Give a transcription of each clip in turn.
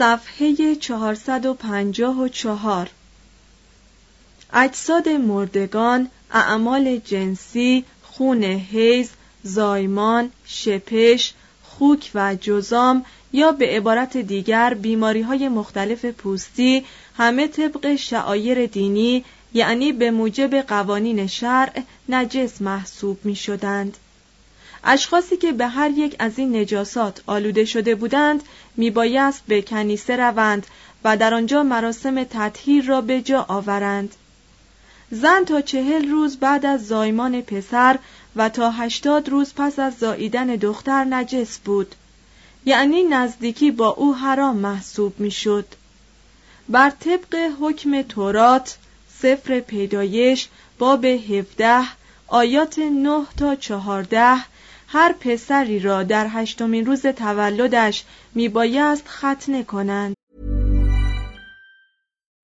صفحه 454 اجساد مردگان، اعمال جنسی، خون حیز، زایمان، شپش، خوک و جزام یا به عبارت دیگر بیماری های مختلف پوستی همه طبق شعایر دینی یعنی به موجب قوانین شرع نجس محسوب می شدند. اشخاصی که به هر یک از این نجاسات آلوده شده بودند میبایست به کنیسه روند و در آنجا مراسم تطهیر را به جا آورند زن تا چهل روز بعد از زایمان پسر و تا هشتاد روز پس از زاییدن دختر نجس بود یعنی نزدیکی با او حرام محسوب می‌شد. بر طبق حکم تورات سفر پیدایش باب هفده آیات نه تا چهارده هر پسری را در هشتمین روز تولدش میبایست ختنه کنند.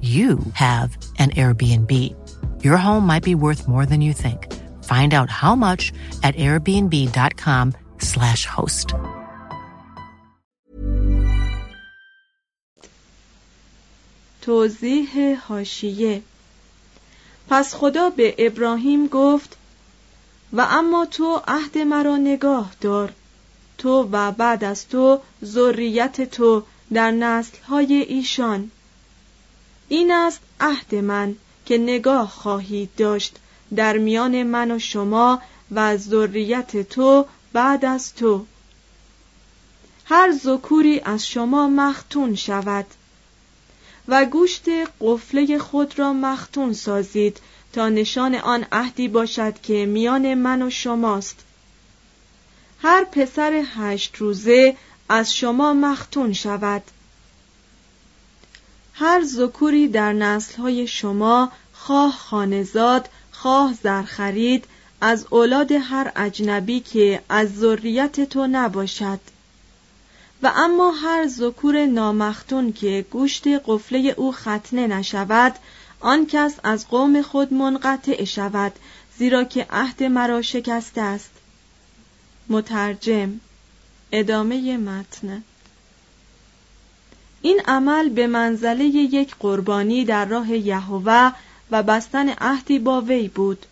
you have an Airbnb. Your home might be worth more than you think. Find out how much at airbnb.com/slash host. توضیح هاشیه پس خدا به ابراهیم گفت و اما تو عهد مرا نگاه دار تو و بعد از تو ذریت تو در نسلهای ایشان این است عهد من که نگاه خواهید داشت در میان من و شما و ذریت تو بعد از تو. هر ذکوری از شما مختون شود و گوشت قفله خود را مختون سازید تا نشان آن عهدی باشد که میان من و شماست. هر پسر هشت روزه از شما مختون شود. هر ذکوری در نسلهای شما خواه خانزاد خواه زرخرید از اولاد هر اجنبی که از ذریت تو نباشد. و اما هر ذکور نامختون که گوشت قفله او ختنه نشود آن کس از قوم خود منقطع شود زیرا که عهد مرا شکسته است. مترجم ادامه متن. این عمل به منزله یک قربانی در راه یهوه و بستن عهدی با وی بود.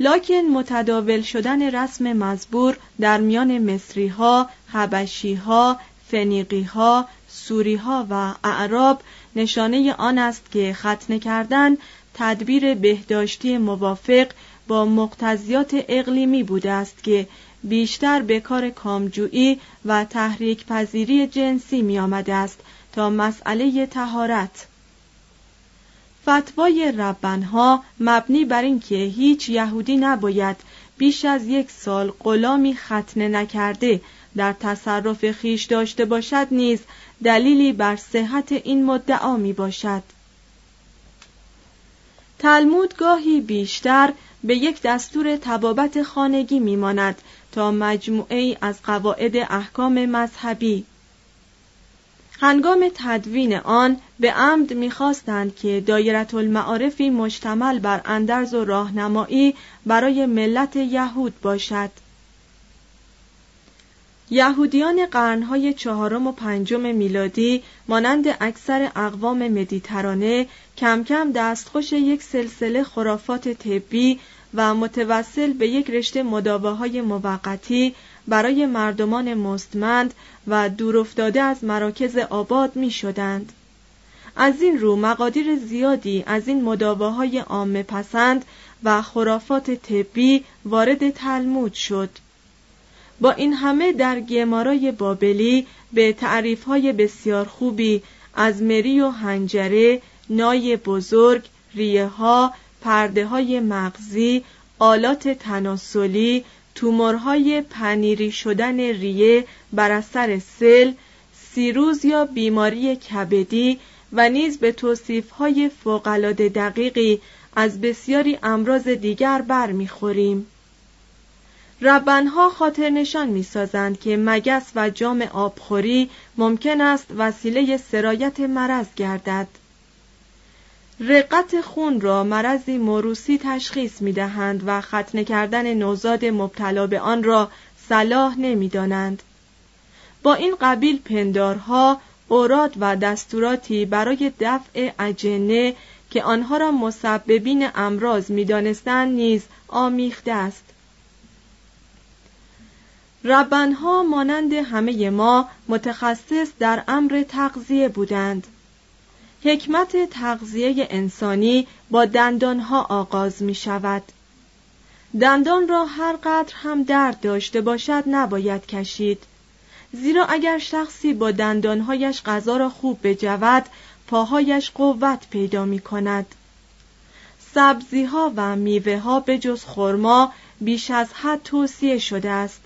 لکن متداول شدن رسم مزبور در میان مصری ها، حبشی ها، فنیقی ها، سوری ها و اعراب نشانه آن است که ختنه کردن تدبیر بهداشتی موافق با مقتضیات اقلیمی بوده است که بیشتر به کار کامجویی و تحریک پذیری جنسی می آمده است تا مسئله تهارت فتوای ربنها مبنی بر اینکه هیچ یهودی نباید بیش از یک سال غلامی ختنه نکرده در تصرف خیش داشته باشد نیز دلیلی بر صحت این مدعا می باشد. تلمود گاهی بیشتر به یک دستور تبابت خانگی میماند تا مجموعه از قواعد احکام مذهبی هنگام تدوین آن به عمد می‌خواستند که دایرت المعارفی مشتمل بر اندرز و راهنمایی برای ملت یهود باشد. یهودیان قرنهای چهارم و پنجم میلادی مانند اکثر اقوام مدیترانه کم کم دستخوش یک سلسله خرافات طبی و متوسل به یک رشته مداواهای موقتی برای مردمان مستمند و دورافتاده از مراکز آباد می شدند. از این رو مقادیر زیادی از این مداواهای عامه پسند و خرافات طبی وارد تلمود شد. با این همه در گمارای بابلی به تعریفهای بسیار خوبی از مری و هنجره، نای بزرگ، ریه ها، پرده های مغزی، آلات تناسلی، تومورهای پنیری شدن ریه بر اثر سل، سیروز یا بیماری کبدی و نیز به توصیفهای فوقالعاده دقیقی از بسیاری امراض دیگر برمیخوریم. ربنها خاطر نشان می سازند که مگس و جام آبخوری ممکن است وسیله سرایت مرض گردد. رقت خون را مرضی موروسی تشخیص می دهند و ختنه کردن نوزاد مبتلا به آن را صلاح نمی دانند. با این قبیل پندارها اوراد و دستوراتی برای دفع اجنه که آنها را مسببین امراض می‌دانستند نیز آمیخته است ربنها مانند همه ما متخصص در امر تغذیه بودند حکمت تغذیه انسانی با دندانها آغاز می شود دندان را هر قدر هم درد داشته باشد نباید کشید. زیرا اگر شخصی با دندانهایش غذا را خوب بجود پاهایش قوت پیدا می کند سبزی ها و میوه ها به جز خرما بیش از حد توصیه شده است.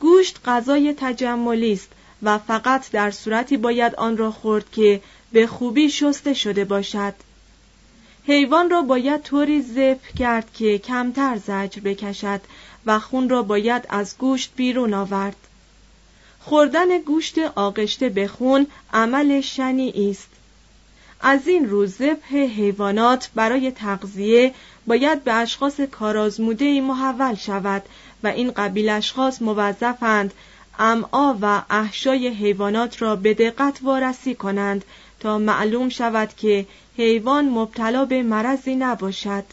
گوشت غذای تجملی است و فقط در صورتی باید آن را خورد که به خوبی شسته شده باشد. حیوان را باید طوری ذبح کرد که کمتر زجر بکشد و خون را باید از گوشت بیرون آورد. خوردن گوشت آغشته به خون عمل شنی است. از این رو ذبح حیوانات برای تغذیه باید به اشخاص کارآزموده محول شود و این قبیل اشخاص موظفند امعا و احشای حیوانات را به دقت وارسی کنند تا معلوم شود که حیوان مبتلا به مرضی نباشد.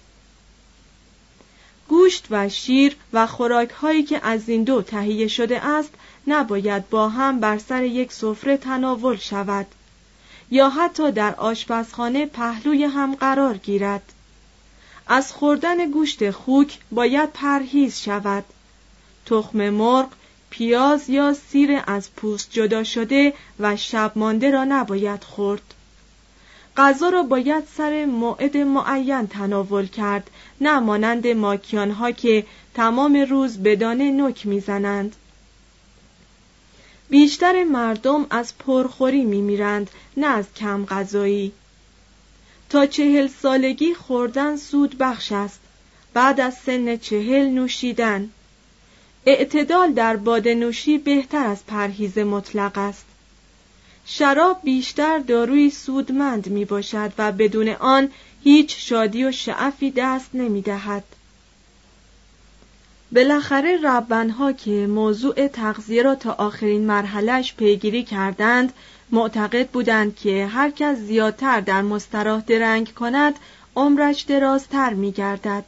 گوشت و شیر و خوراک هایی که از این دو تهیه شده است نباید با هم بر سر یک سفره تناول شود یا حتی در آشپزخانه پهلوی هم قرار گیرد. از خوردن گوشت خوک باید پرهیز شود. تخم مرغ پیاز یا سیر از پوست جدا شده و شب مانده را نباید خورد. غذا را باید سر موعد معین تناول کرد نه مانند ماکیان ها که تمام روز به دانه نک می‌زنند. بیشتر مردم از پرخوری میمیرند نه از کم غذایی. تا چهل سالگی خوردن سود بخش است. بعد از سن چهل نوشیدن. اعتدال در باده نوشی بهتر از پرهیز مطلق است شراب بیشتر داروی سودمند می باشد و بدون آن هیچ شادی و شعفی دست نمی دهد. بالاخره ربنها که موضوع تغذیه را تا آخرین مرحلش پیگیری کردند معتقد بودند که هر کس زیادتر در مستراح درنگ کند عمرش درازتر می گردد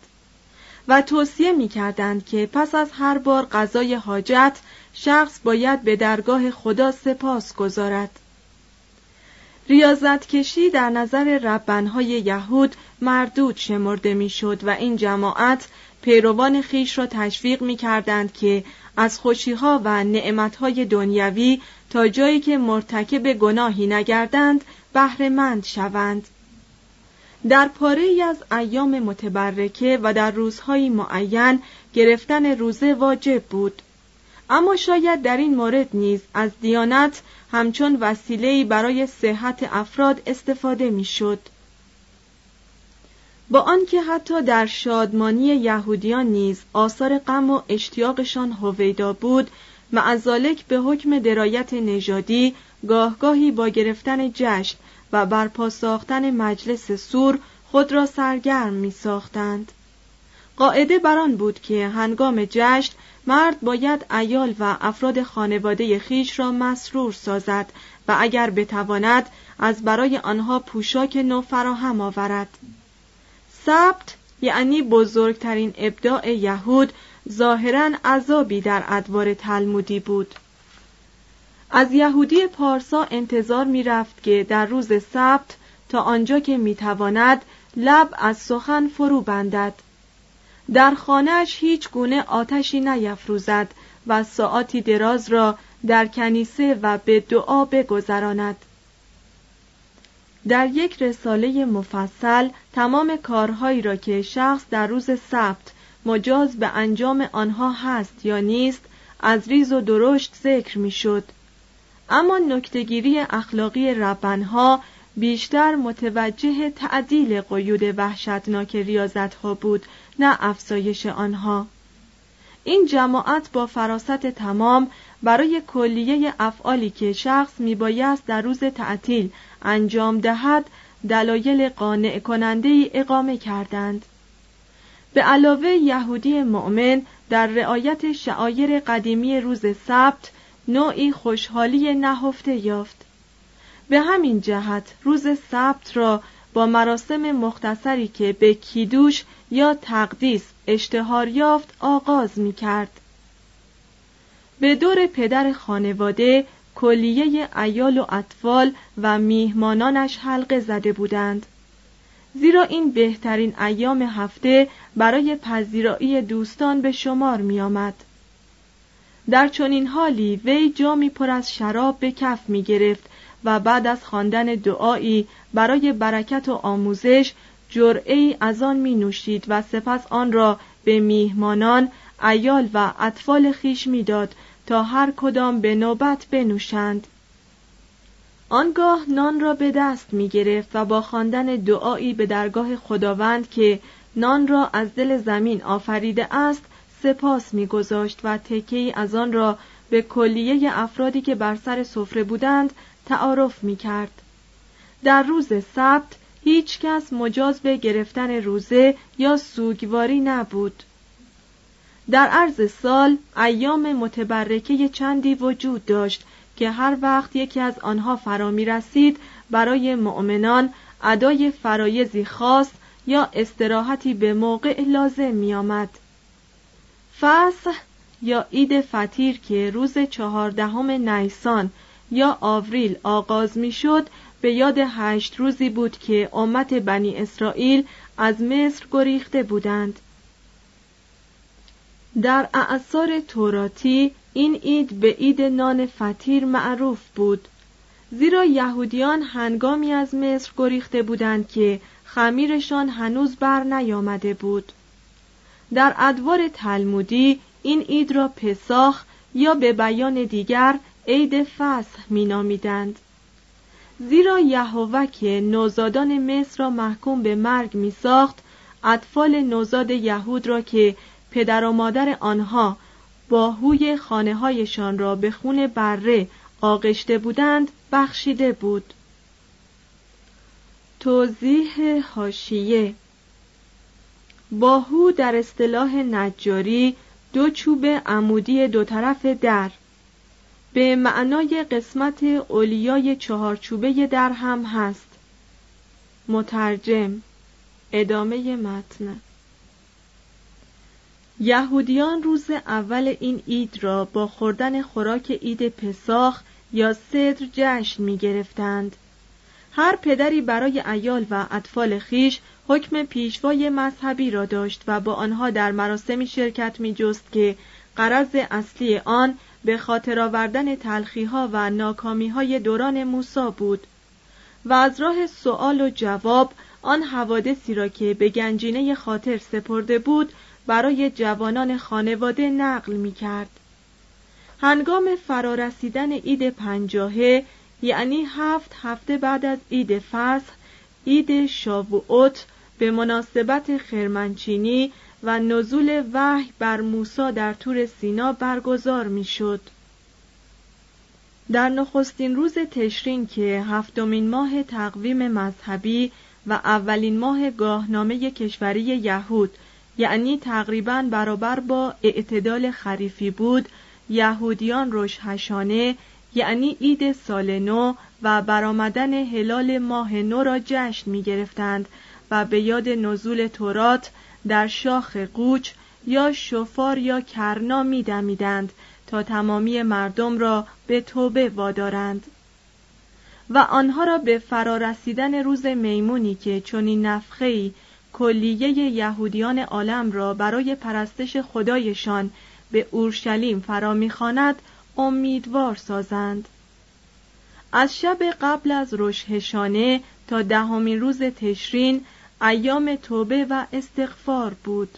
و توصیه می کردند که پس از هر بار غذای حاجت شخص باید به درگاه خدا سپاس گذارد. ریاضت کشی در نظر ربنهای یهود مردود شمرده می‌شد و این جماعت پیروان خیش را تشویق می کردند که از خوشیها و نعمتهای دنیوی تا جایی که مرتکب گناهی نگردند بهرهمند شوند. در پاره ای از ایام متبرکه و در روزهای معین گرفتن روزه واجب بود اما شاید در این مورد نیز از دیانت همچون وسیله‌ای برای صحت افراد استفاده می‌شد. با آنکه حتی در شادمانی یهودیان نیز آثار غم و اشتیاقشان هویدا بود معزالک به حکم درایت نژادی گاهگاهی با گرفتن جشن و برپا ساختن مجلس سور خود را سرگرم می ساختند. قاعده بران بود که هنگام جشن مرد باید ایال و افراد خانواده خیش را مسرور سازد و اگر بتواند از برای آنها پوشاک نو فراهم آورد سبت یعنی بزرگترین ابداع یهود ظاهرا عذابی در ادوار تلمودی بود از یهودی پارسا انتظار می رفت که در روز سبت تا آنجا که می تواند لب از سخن فرو بندد. در خانهش هیچ گونه آتشی نیفروزد و ساعتی دراز را در کنیسه و به دعا بگذراند. در یک رساله مفصل تمام کارهایی را که شخص در روز سبت مجاز به انجام آنها هست یا نیست از ریز و درشت ذکر می‌شد. اما نکتگیری اخلاقی ربنها بیشتر متوجه تعدیل قیود وحشتناک ریاضت ها بود نه افزایش آنها. این جماعت با فراست تمام برای کلیه افعالی که شخص میبایست در روز تعطیل انجام دهد دلایل قانع کننده ای اقامه کردند. به علاوه یهودی مؤمن در رعایت شعایر قدیمی روز سبت نوعی خوشحالی نهفته یافت به همین جهت روز سبت را با مراسم مختصری که به کیدوش یا تقدیس اشتهار یافت آغاز می کرد. به دور پدر خانواده کلیه ایال و اطفال و میهمانانش حلقه زده بودند زیرا این بهترین ایام هفته برای پذیرایی دوستان به شمار می آمد. در چنین حالی وی جامی پر از شراب به کف می گرفت و بعد از خواندن دعایی برای برکت و آموزش جرعه از آن می نوشید و سپس آن را به میهمانان ایال و اطفال خیش می‌داد تا هر کدام به نوبت بنوشند. آنگاه نان را به دست می گرفت و با خواندن دعایی به درگاه خداوند که نان را از دل زمین آفریده است سپاس میگذاشت و تکی از آن را به کلیه افرادی که بر سر سفره بودند تعارف می کرد. در روز سبت هیچ کس مجاز به گرفتن روزه یا سوگواری نبود. در عرض سال ایام متبرکه چندی وجود داشت که هر وقت یکی از آنها فرا می رسید برای مؤمنان ادای فرایزی خاص یا استراحتی به موقع لازم می آمد. فصح یا عید فطیر که روز چهاردهم نیسان یا آوریل آغاز می شد به یاد هشت روزی بود که امت بنی اسرائیل از مصر گریخته بودند. در اعثار توراتی این عید به عید نان فطیر معروف بود. زیرا یهودیان هنگامی از مصر گریخته بودند که خمیرشان هنوز بر نیامده بود. در ادوار تلمودی این عید را پساخ یا به بیان دیگر عید فصح مینامیدند. زیرا یهوه که نوزادان مصر را محکوم به مرگ می ساخت اطفال نوزاد یهود را که پدر و مادر آنها با هوی خانه هایشان را به خون بره آغشته بودند بخشیده بود. توضیح هاشیه باهو در اصطلاح نجاری دو چوب عمودی دو طرف در. به معنای قسمت اولیای چهارچوبه در هم هست. مترجم. ادامه متن. یهودیان روز اول این اید را با خوردن خوراک عید پساخ یا صدر جشن می گرفتند. هر پدری برای ایال و اطفال خیش حکم پیشوای مذهبی را داشت و با آنها در مراسمی شرکت می جست که قرض اصلی آن به خاطر آوردن تلخیها و ناکامی های دوران موسا بود و از راه سوال و جواب آن حوادثی را که به گنجینه خاطر سپرده بود برای جوانان خانواده نقل می کرد. هنگام فرارسیدن عید پنجاهه یعنی هفت هفته بعد از عید فصح عید شاووت به مناسبت خرمنچینی و نزول وحی بر موسی در تور سینا برگزار می‌شد. در نخستین روز تشرین که هفتمین ماه تقویم مذهبی و اولین ماه گاهنامه کشوری یهود یعنی تقریبا برابر با اعتدال خریفی بود یهودیان روش هشانه یعنی عید سال نو و برآمدن هلال ماه نو را جشن می گرفتند و به یاد نزول تورات در شاخ قوچ یا شفار یا کرنا می دمیدند تا تمامی مردم را به توبه وادارند. و آنها را به فرارسیدن روز میمونی که چنین نفخه‌ای کلیه یهودیان عالم را برای پرستش خدایشان به اورشلیم فرا می‌خواند امیدوار سازند. از شب قبل از رشهشانه تا دهمین روز تشرین ایام توبه و استغفار بود.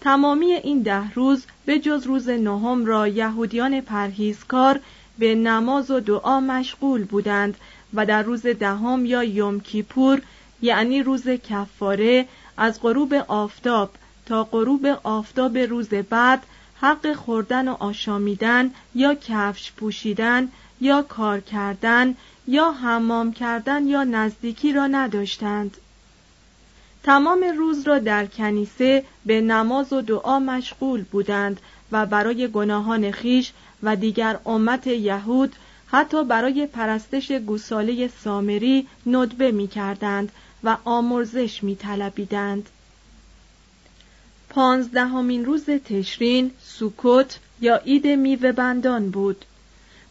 تمامی این ده روز به جز روز نهم را یهودیان پرهیزکار به نماز و دعا مشغول بودند و در روز دهم یا یوم کیپور یعنی روز کفاره از غروب آفتاب تا غروب آفتاب روز بعد حق خوردن و آشامیدن یا کفش پوشیدن یا کار کردن یا حمام کردن یا نزدیکی را نداشتند. تمام روز را در کنیسه به نماز و دعا مشغول بودند و برای گناهان خیش و دیگر امت یهود حتی برای پرستش گوساله سامری ندبه می کردند و آمرزش می طلبیدند. پانزدهمین روز تشرین سوکوت یا عید میوه بندان بود.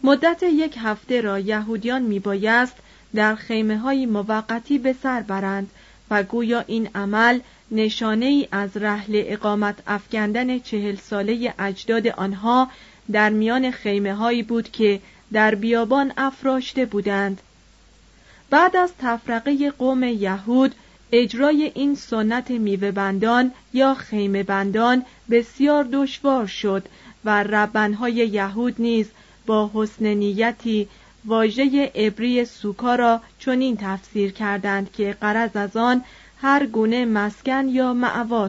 مدت یک هفته را یهودیان می بایست در خیمه های موقتی به سر برند و گویا این عمل نشانه ای از رحل اقامت افکندن چهل ساله اجداد آنها در میان خیمه هایی بود که در بیابان افراشته بودند. بعد از تفرقه قوم یهود اجرای این سنت میوه بندان یا خیمه بندان بسیار دشوار شد و ربنهای یهود نیز با حسن نیتی واژه عبری سوکا را چنین تفسیر کردند که قرض از آن هر گونه مسکن یا معوا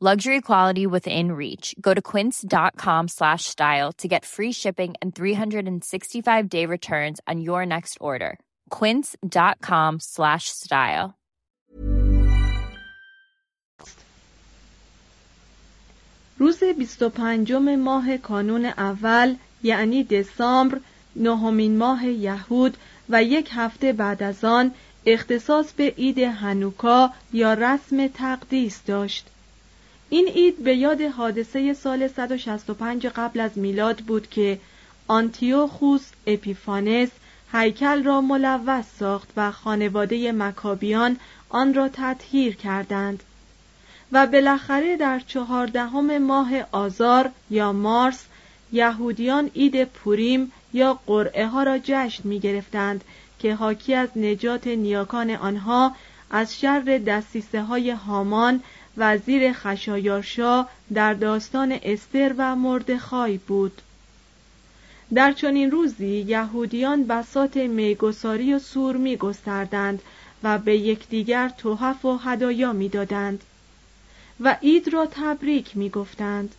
Luxury quality within reach. Go to quince.com slash style to get free shipping and 365 day returns on your next order. quince.com slash style روز 25 ماه کانون اول یعنی دسامبر نهمین ماه یهود و یک هفته بعد از آن اختصاص به عید هنوکا یا رسم تقدیس داشت این عید به یاد حادثه سال 165 قبل از میلاد بود که آنتیوخوس اپیفانس هیکل را ملوث ساخت و خانواده مکابیان آن را تطهیر کردند و بالاخره در چهاردهم ماه آزار یا مارس یهودیان عید پوریم یا قرعه ها را جشن می گرفتند که حاکی از نجات نیاکان آنها از شر دستیسه های هامان وزیر خشایارشا در داستان استر و مردخای بود. در چنین روزی یهودیان بسات میگساری و سور میگستردند و به یکدیگر تحف و هدایا می‌دادند و عید را تبریک می‌گفتند.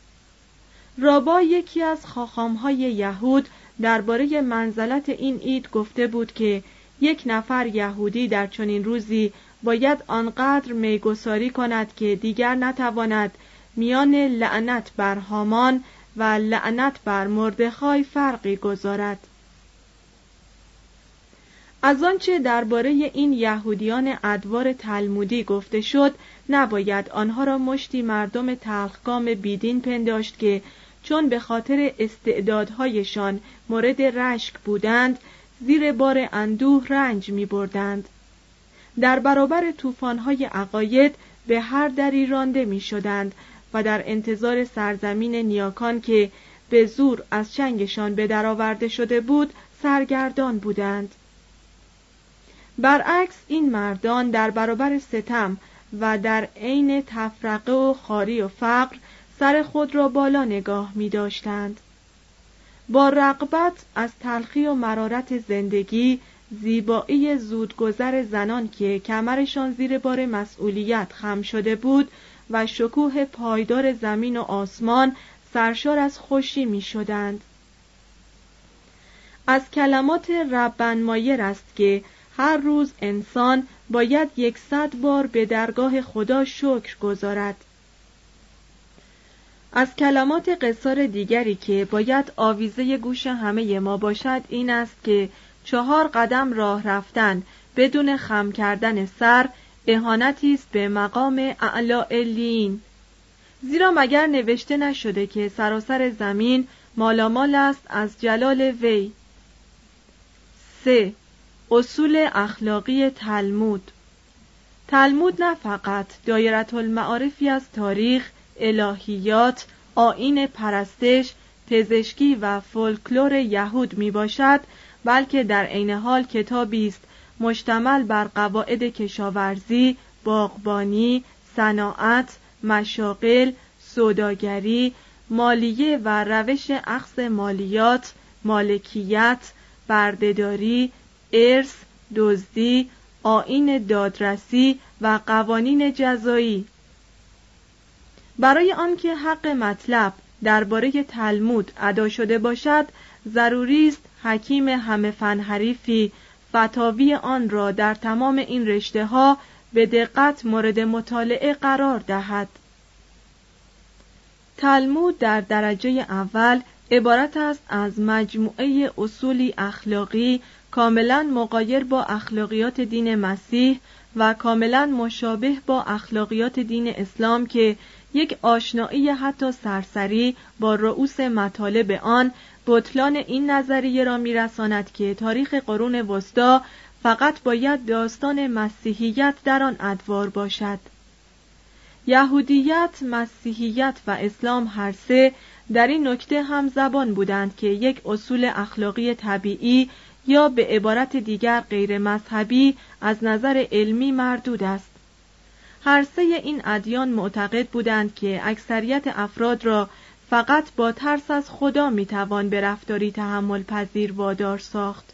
رابا یکی از خاخامهای یهود درباره منزلت این عید گفته بود که یک نفر یهودی در چنین روزی باید آنقدر میگساری کند که دیگر نتواند میان لعنت بر هامان و لعنت بر مردخای فرقی گذارد از آنچه درباره این یهودیان ادوار تلمودی گفته شد نباید آنها را مشتی مردم تلخگام بیدین پنداشت که چون به خاطر استعدادهایشان مورد رشک بودند زیر بار اندوه رنج می بردند. در برابر طوفان‌های عقاید به هر دری رانده می شدند و در انتظار سرزمین نیاکان که به زور از چنگشان به درآورده شده بود سرگردان بودند برعکس این مردان در برابر ستم و در عین تفرقه و خاری و فقر سر خود را بالا نگاه می داشتند. با رقبت از تلخی و مرارت زندگی زیبایی زودگذر زنان که کمرشان زیر بار مسئولیت خم شده بود و شکوه پایدار زمین و آسمان سرشار از خوشی می شدند. از کلمات ربن مایر است که هر روز انسان باید یکصد بار به درگاه خدا شکر گذارد از کلمات قصار دیگری که باید آویزه گوش همه ما باشد این است که چهار قدم راه رفتن بدون خم کردن سر اهانتی است به مقام اعلی زیرا مگر نوشته نشده که سراسر زمین مالامال است از جلال وی؟ سه اصول اخلاقی تلمود. تلمود نه فقط دایرت المعارفی از تاریخ، الهیات، آین پرستش، پزشکی و فولکلور یهود می باشد بلکه در عین حال کتابی است. مشتمل بر قواعد کشاورزی، باغبانی، صناعت، مشاغل، سوداگری، مالیه و روش اخذ مالیات، مالکیت، بردهداری، ارث، دزدی، آین دادرسی و قوانین جزایی. برای آنکه حق مطلب درباره تلمود ادا شده باشد ضروری است حکیم همه فن حریفی فتاوی آن را در تمام این رشته ها به دقت مورد مطالعه قرار دهد. تلمود در درجه اول عبارت است از مجموعه اصولی اخلاقی کاملا مقایر با اخلاقیات دین مسیح و کاملا مشابه با اخلاقیات دین اسلام که یک آشنایی حتی سرسری با رؤوس مطالب آن بطلان این نظریه را میرساند که تاریخ قرون وسطا فقط باید داستان مسیحیت در آن ادوار باشد. یهودیت، مسیحیت و اسلام هر سه در این نکته هم زبان بودند که یک اصول اخلاقی طبیعی یا به عبارت دیگر غیر مذهبی از نظر علمی مردود است. هر سه این ادیان معتقد بودند که اکثریت افراد را فقط با ترس از خدا می‌توان به رفتاری تحمل پذیر وادار ساخت.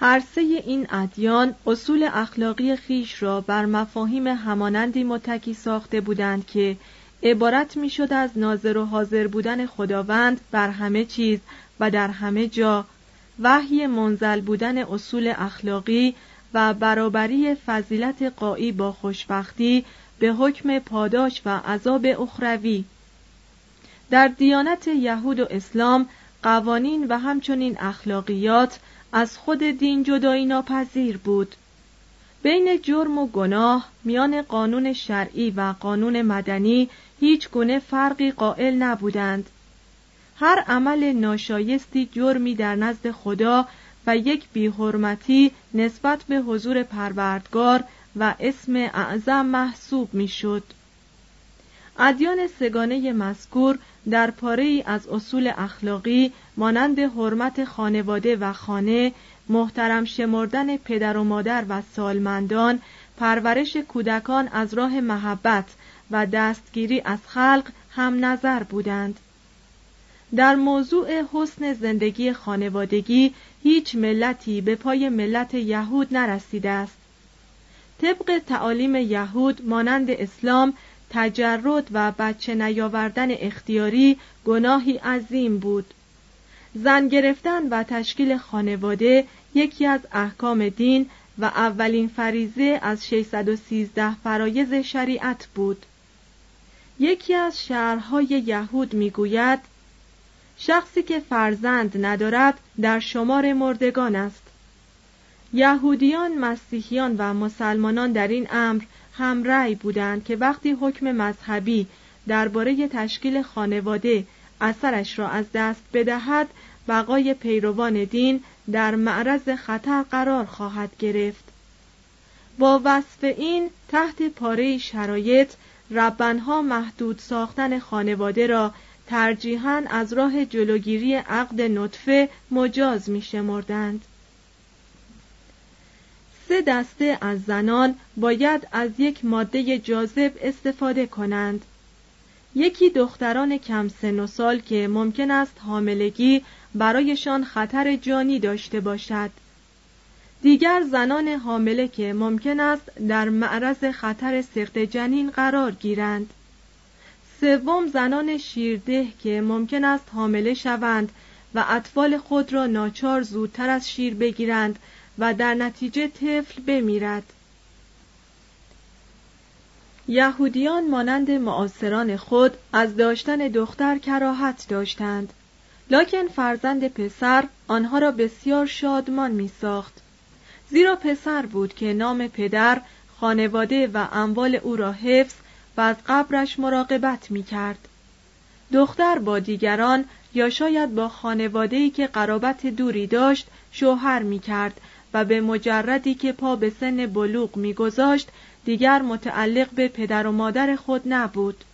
هر سه این ادیان اصول اخلاقی خیش را بر مفاهیم همانندی متکی ساخته بودند که عبارت می‌شد از ناظر و حاضر بودن خداوند بر همه چیز و در همه جا وحی منزل بودن اصول اخلاقی و برابری فضیلت قایی با خوشبختی به حکم پاداش و عذاب اخروی. در دیانت یهود و اسلام قوانین و همچنین اخلاقیات از خود دین جدایی ناپذیر بود. بین جرم و گناه میان قانون شرعی و قانون مدنی هیچ گونه فرقی قائل نبودند. هر عمل ناشایستی جرمی در نزد خدا و یک بیحرمتی نسبت به حضور پروردگار و اسم اعظم محسوب می‌شد. ادیان سگانه مذکور در پاره ای از اصول اخلاقی مانند حرمت خانواده و خانه، محترم شمردن پدر و مادر و سالمندان، پرورش کودکان از راه محبت و دستگیری از خلق هم نظر بودند. در موضوع حسن زندگی خانوادگی هیچ ملتی به پای ملت یهود نرسیده است. طبق تعالیم یهود مانند اسلام تجرد و بچه نیاوردن اختیاری گناهی عظیم بود. زن گرفتن و تشکیل خانواده یکی از احکام دین و اولین فریزه از 613 فرایز شریعت بود. یکی از شهرهای یهود می‌گوید شخصی که فرزند ندارد در شمار مردگان است. یهودیان مسیحیان و مسلمانان در این امر همرأی بودند که وقتی حکم مذهبی درباره تشکیل خانواده اثرش را از دست بدهد بقای پیروان دین در معرض خطر قرار خواهد گرفت. با وصف این تحت پاره شرایط ربنها محدود ساختن خانواده را ترجیحاً از راه جلوگیری عقد نطفه مجاز می شمردند. سه دسته از زنان باید از یک ماده جاذب استفاده کنند. یکی دختران کم سن و سال که ممکن است حاملگی برایشان خطر جانی داشته باشد. دیگر زنان حامله که ممکن است در معرض خطر سقط جنین قرار گیرند. سوم زنان شیرده که ممکن است حامله شوند و اطفال خود را ناچار زودتر از شیر بگیرند و در نتیجه طفل بمیرد. یهودیان مانند معاصران خود از داشتن دختر کراهت داشتند. لکن فرزند پسر آنها را بسیار شادمان می ساخت زیرا پسر بود که نام پدر خانواده و اموال او را حفظ و از قبرش مراقبت می کرد. دختر با دیگران یا شاید با خانواده‌ای که قرابت دوری داشت شوهر می کرد و به مجردی که پا به سن بلوغ میگذاشت دیگر متعلق به پدر و مادر خود نبود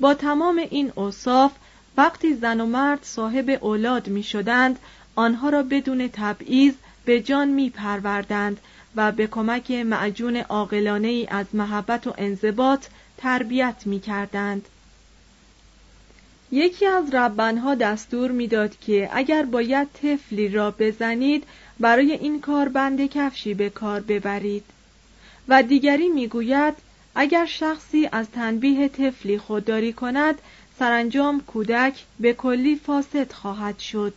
با تمام این اوصاف وقتی زن و مرد صاحب اولاد می شدند آنها را بدون تبعیض به جان می پروردند و به کمک معجون عاقلانه از محبت و انضباط تربیت می کردند. یکی از ربنها دستور می‌داد که اگر باید طفلی را بزنید برای این کار بند کفشی به کار ببرید و دیگری می‌گوید اگر شخصی از تنبیه طفلی خودداری کند سرانجام کودک به کلی فاسد خواهد شد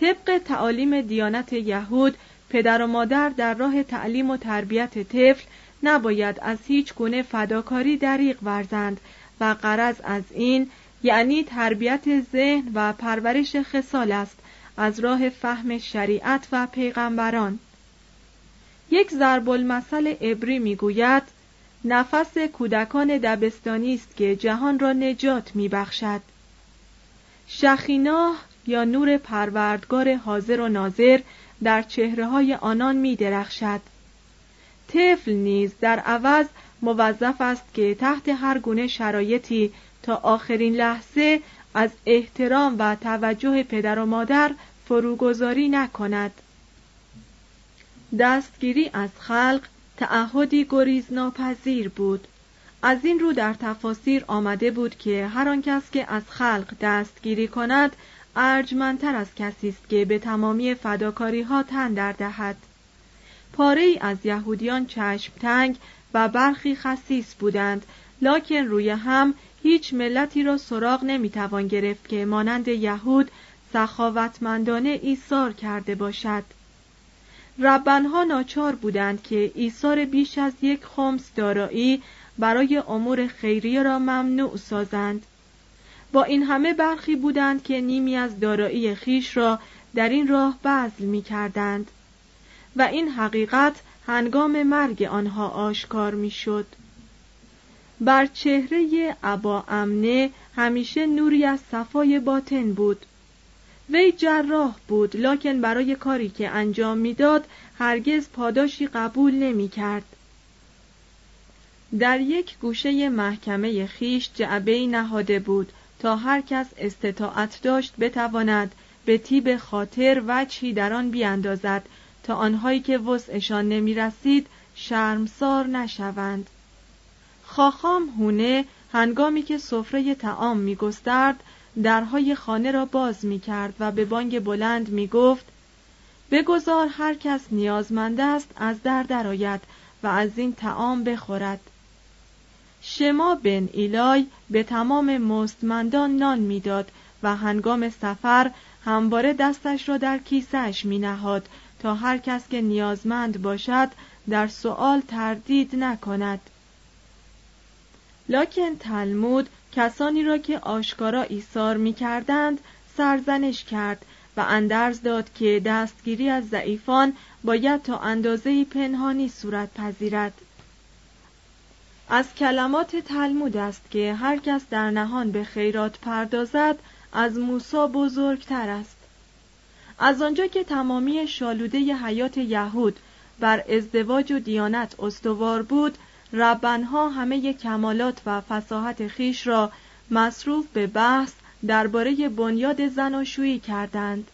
طبق تعالیم دیانت یهود پدر و مادر در راه تعلیم و تربیت طفل نباید از هیچ گونه فداکاری دریغ ورزند و قرض از این یعنی تربیت ذهن و پرورش خصال است از راه فهم شریعت و پیغمبران یک ضرب المثل عبری می‌گوید نفس کودکان دبستانی است که جهان را نجات میبخشد شخیناه یا نور پروردگار حاضر و ناظر در چهره های آنان می درخشد. طفل نیز در عوض موظف است که تحت هر گونه شرایطی تا آخرین لحظه از احترام و توجه پدر و مادر فروگذاری نکند. دستگیری از خلق تعهدی گریز ناپذیر بود. از این رو در تفاسیر آمده بود که هر آن کس که از خلق دستگیری کند ارجمندتر از کسی است که به تمامی فداکاری ها تن در دهد. پاره ای از یهودیان چشم تنگ و برخی خسیس بودند لکن روی هم هیچ ملتی را سراغ نمی‌توان گرفت که مانند یهود سخاوتمندانه ایثار کرده باشد. ربنها ناچار بودند که ایثار بیش از یک خمس دارایی برای امور خیریه را ممنوع سازند. با این همه برخی بودند که نیمی از دارایی خیش را در این راه بذل می کردند و این حقیقت هنگام مرگ آنها آشکار می شد. بر چهره ابا امنه همیشه نوری از صفای باطن بود وی جراح بود لکن برای کاری که انجام می‌داد هرگز پاداشی قبول نمی کرد. در یک گوشه محکمه خیش جعبه نهاده بود تا هر کس استطاعت داشت بتواند به تیب خاطر وچی در آن بیاندازد تا آنهایی که وسعشان نمی رسید شرمسار نشوند. خاخام هونه هنگامی که سفره تعام می گسترد درهای خانه را باز می کرد و به بانگ بلند می گفت بگذار هر کس نیازمند است از در درآید و از این تعام بخورد. شما بن ایلای به تمام مستمندان نان می‌داد و هنگام سفر همواره دستش را در کیسهش می نهاد تا هر کس که نیازمند باشد در سؤال تردید نکند. لکن تلمود کسانی را که آشکارا ایثار می کردند سرزنش کرد و اندرز داد که دستگیری از ضعیفان باید تا اندازه پنهانی صورت پذیرد. از کلمات تلمود است که هر کس در نهان به خیرات پردازد از موسا بزرگتر است. از آنجا که تمامی شالوده حیات یهود بر ازدواج و دیانت استوار بود ربنها همه کمالات و فساحت خیش را مصروف به بحث درباره بنیاد زناشویی کردند.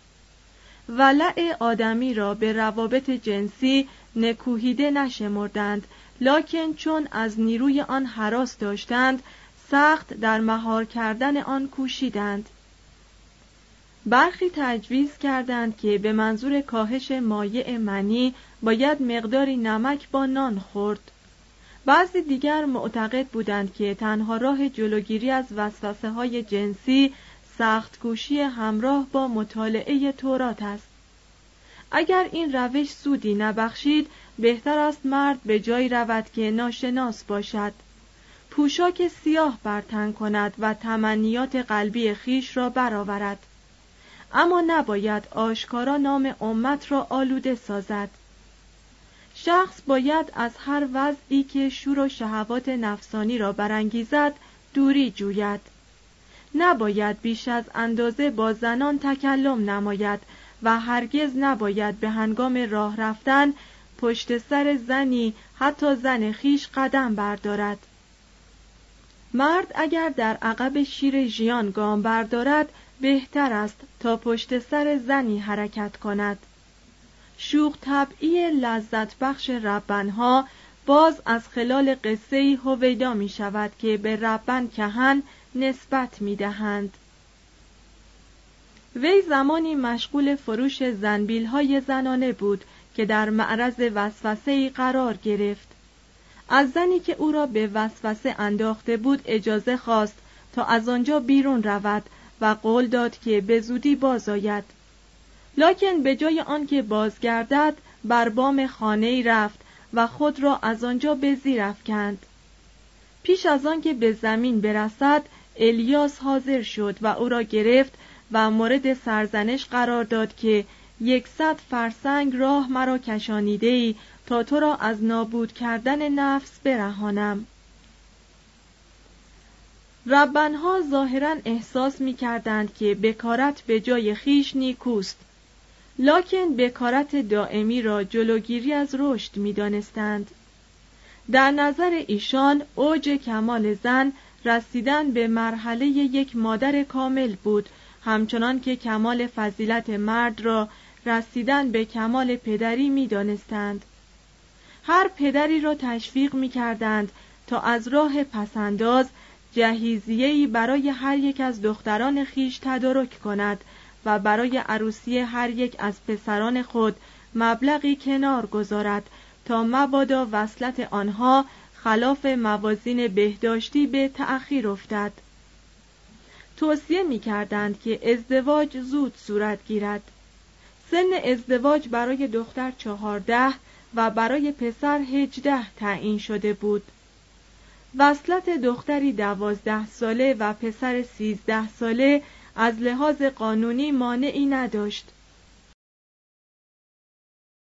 ولع آدمی را به روابط جنسی نکوهیده نشمردند لکن چون از نیروی آن حراس داشتند سخت در مهار کردن آن کوشیدند. برخی تجویز کردند که به منظور کاهش مایع منی باید مقداری نمک با نان خورد. بعضی دیگر معتقد بودند که تنها راه جلوگیری از وسوسه های جنسی سخت کوشی همراه با مطالعه تورات است. اگر این روش سودی نبخشید بهتر است مرد به جایی رود که ناشناس باشد. پوشاک سیاه برتن کند و تمنیات قلبی خیش را برآورد. اما نباید آشکارا نام امت را آلوده سازد. شخص باید از هر وضعی که شور و شهوات نفسانی را برانگیزد دوری جوید. نباید بیش از اندازه با زنان تکلم نماید و هرگز نباید به هنگام راه رفتن پشت سر زنی حتی زن خیش قدم بردارد. مرد اگر در عقب شیر ژیان گام بردارد بهتر است تا پشت سر زنی حرکت کند شوخ طبعی لذت بخش ربنها باز از خلال قصه هویدا می شود که به ربن کهن نسبت می دهند. وی زمانی مشغول فروش زنبیل های زنانه بود که در معرض وسوسه قرار گرفت از زنی که او را به وسوسه انداخته بود اجازه خواست تا از آنجا بیرون رود و قول داد که به زودی باز آید. لکن به جای آنکه بازگردد بر بام خانه رفت و خود را از آنجا به زیر افکند. پیش از آنکه به زمین برسد الیاس حاضر شد و او را گرفت و مورد سرزنش قرار داد که یکصد فرسنگ راه مرا کشانیده ای تا تو را از نابود کردن نفس برهانم. ربنها ظاهرا احساس می کردند که بکارت به جای خیش نیکوست لکن بکارت دائمی را جلوگیری از رشد می دانستند. در نظر ایشان اوج کمال زن رسیدن به مرحله یک مادر کامل بود همچنان که کمال فضیلت مرد را رسیدن به کمال پدری می دانستند. هر پدری را تشویق می کردند تا از راه پسنداز جهیزیه‌ای برای هر یک از دختران خیش تدارک کند و برای عروسی هر یک از پسران خود مبلغی کنار گذارد تا مبادا وصلت آنها خلاف موازین بهداشتی به تأخیر افتد. توصیه می کردند که ازدواج زود صورت گیرد. سن ازدواج برای دختر چهارده و برای پسر هجده تعیین شده بود. وصلت دختری دوازده ساله و پسر سیزده ساله از لحاظ قانونی مانعی نداشت.